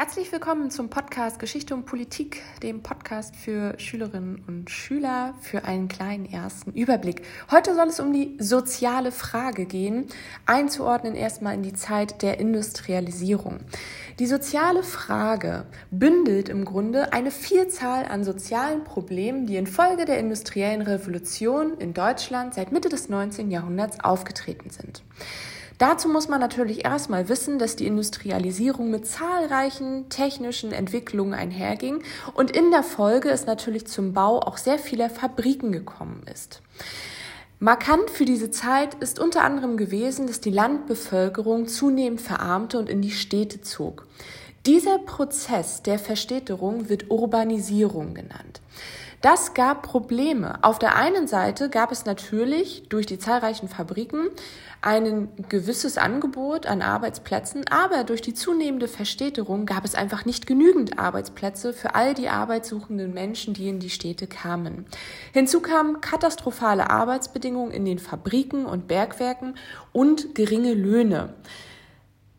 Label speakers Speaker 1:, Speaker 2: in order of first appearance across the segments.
Speaker 1: Herzlich willkommen zum Podcast Geschichte und Politik, dem Podcast für Schülerinnen und Schüler für einen kleinen ersten Überblick. Heute soll es um die soziale Frage gehen, einzuordnen erstmal in die Zeit der Industrialisierung. Die soziale Frage bündelt im Grunde eine Vielzahl an sozialen Problemen, die infolge der industriellen Revolution in Deutschland seit Mitte des 19. Jahrhunderts aufgetreten sind. Dazu muss man natürlich erstmal wissen, dass die Industrialisierung mit zahlreichen technischen Entwicklungen einherging und in der Folge es natürlich zum Bau auch sehr vieler Fabriken gekommen ist. Markant für diese Zeit ist unter anderem gewesen, dass die Landbevölkerung zunehmend verarmte und in die Städte zog. Dieser Prozess der Verstädterung wird Urbanisierung genannt. Das gab Probleme. Auf der einen Seite gab es natürlich durch die zahlreichen Fabriken ein gewisses Angebot an Arbeitsplätzen, aber durch die zunehmende Verstädterung gab es einfach nicht genügend Arbeitsplätze für all die arbeitssuchenden Menschen, die in die Städte kamen. Hinzu kamen katastrophale Arbeitsbedingungen in den Fabriken und Bergwerken und geringe Löhne.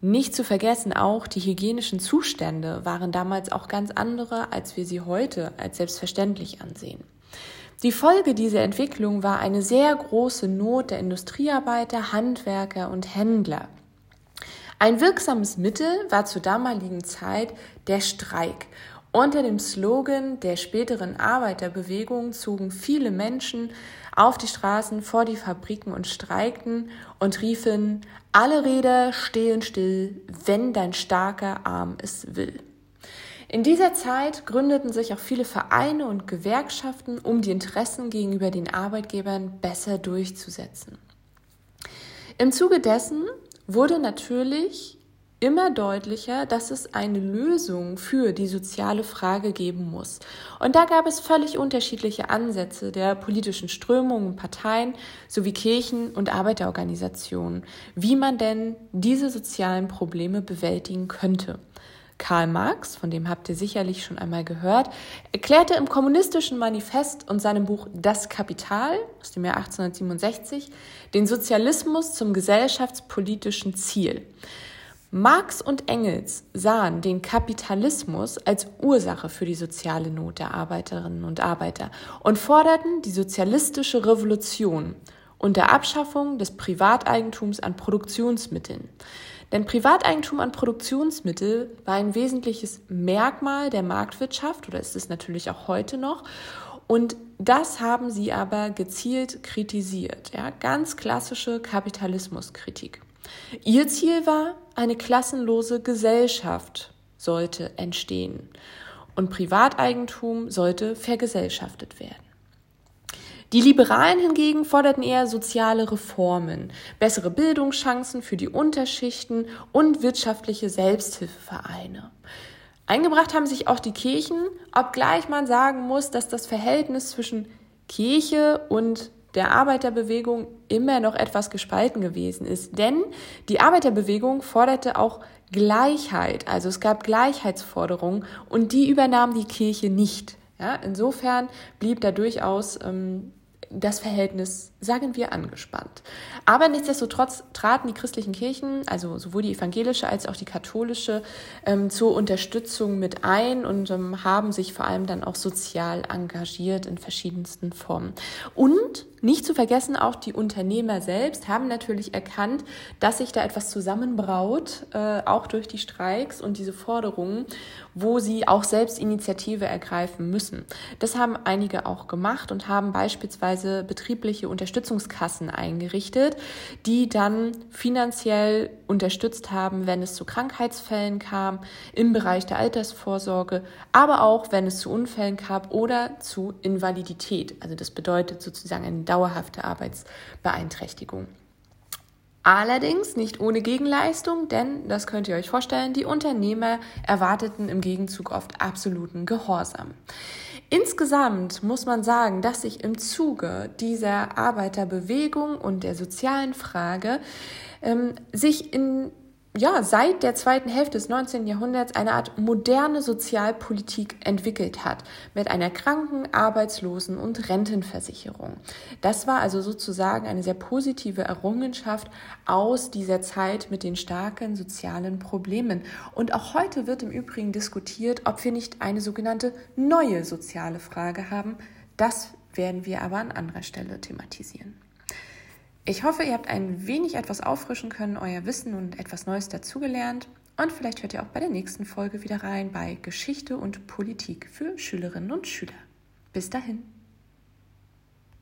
Speaker 1: Nicht zu vergessen auch, die hygienischen Zustände waren damals auch ganz andere, als wir sie heute als selbstverständlich ansehen. Die Folge dieser Entwicklung war eine sehr große Not der Industriearbeiter, Handwerker und Händler. Ein wirksames Mittel war zur damaligen Zeit der Streik. Unter dem Slogan der späteren Arbeiterbewegung zogen viele Menschen auf die Straßen vor die Fabriken und streikten und riefen, alle Räder stehen still, wenn dein starker Arm es will. In dieser Zeit gründeten sich auch viele Vereine und Gewerkschaften, um die Interessen gegenüber den Arbeitgebern besser durchzusetzen. Im Zuge dessen wurde natürlich immer deutlicher, dass es eine Lösung für die soziale Frage geben muss. Und da gab es völlig unterschiedliche Ansätze der politischen Strömungen, Parteien sowie Kirchen und Arbeiterorganisationen, wie man denn diese sozialen Probleme bewältigen könnte. Karl Marx, von dem habt ihr sicherlich schon einmal gehört, erklärte im kommunistischen Manifest und seinem Buch Das Kapital aus dem Jahr 1867 den Sozialismus zum gesellschaftspolitischen Ziel. Marx und Engels sahen den Kapitalismus als Ursache für die soziale Not der Arbeiterinnen und Arbeiter und forderten die sozialistische Revolution unter Abschaffung des Privateigentums an Produktionsmitteln. Denn Privateigentum an Produktionsmitteln war ein wesentliches Merkmal der Marktwirtschaft oder ist es natürlich auch heute noch. Und das haben sie aber gezielt kritisiert. Ja, ganz klassische Kapitalismuskritik. Ihr Ziel war, eine klassenlose Gesellschaft sollte entstehen und Privateigentum sollte vergesellschaftet werden. Die Liberalen hingegen forderten eher soziale Reformen, bessere Bildungschancen für die Unterschichten und wirtschaftliche Selbsthilfevereine. Eingebracht haben sich auch die Kirchen, obgleich man sagen muss, dass das Verhältnis zwischen Kirche und der Arbeiterbewegung immer noch etwas gespalten gewesen ist. Denn die Arbeiterbewegung forderte auch Gleichheit, also es gab Gleichheitsforderungen und die übernahm die Kirche nicht. Ja, insofern blieb da durchaus ähm, das Verhältnis, sagen wir, angespannt. Aber nichtsdestotrotz traten die christlichen Kirchen, also sowohl die evangelische als auch die katholische, ähm, zur Unterstützung mit ein und ähm, haben sich vor allem dann auch sozial engagiert in verschiedensten Formen. Und nicht zu vergessen, auch die Unternehmer selbst haben natürlich erkannt, dass sich da etwas zusammenbraut, äh, auch durch die Streiks und diese Forderungen, wo sie auch selbst Initiative ergreifen müssen. Das haben einige auch gemacht und haben beispielsweise betriebliche Unterstützungskassen eingerichtet, die dann finanziell unterstützt haben, wenn es zu Krankheitsfällen kam, im Bereich der Altersvorsorge, aber auch wenn es zu Unfällen kam oder zu Invalidität. Also das bedeutet sozusagen eine dauerhafte Arbeitsbeeinträchtigung. Allerdings nicht ohne Gegenleistung, denn, das könnt ihr euch vorstellen, die Unternehmer erwarteten im Gegenzug oft absoluten Gehorsam. Insgesamt muss man sagen, dass sich im Zuge dieser Arbeiterbewegung und der sozialen Frage ähm, sich in ja, seit der zweiten Hälfte des 19. Jahrhunderts eine Art moderne Sozialpolitik entwickelt hat, mit einer Kranken-, Arbeitslosen- und Rentenversicherung. Das war also sozusagen eine sehr positive Errungenschaft aus dieser Zeit mit den starken sozialen Problemen. Und auch heute wird im Übrigen diskutiert, ob wir nicht eine sogenannte neue soziale Frage haben. Das werden wir aber an anderer Stelle thematisieren. Ich hoffe, ihr habt ein wenig etwas auffrischen können, euer Wissen und etwas Neues dazugelernt. Und vielleicht hört ihr auch bei der nächsten Folge wieder rein bei Geschichte und Politik für Schülerinnen und Schüler. Bis dahin.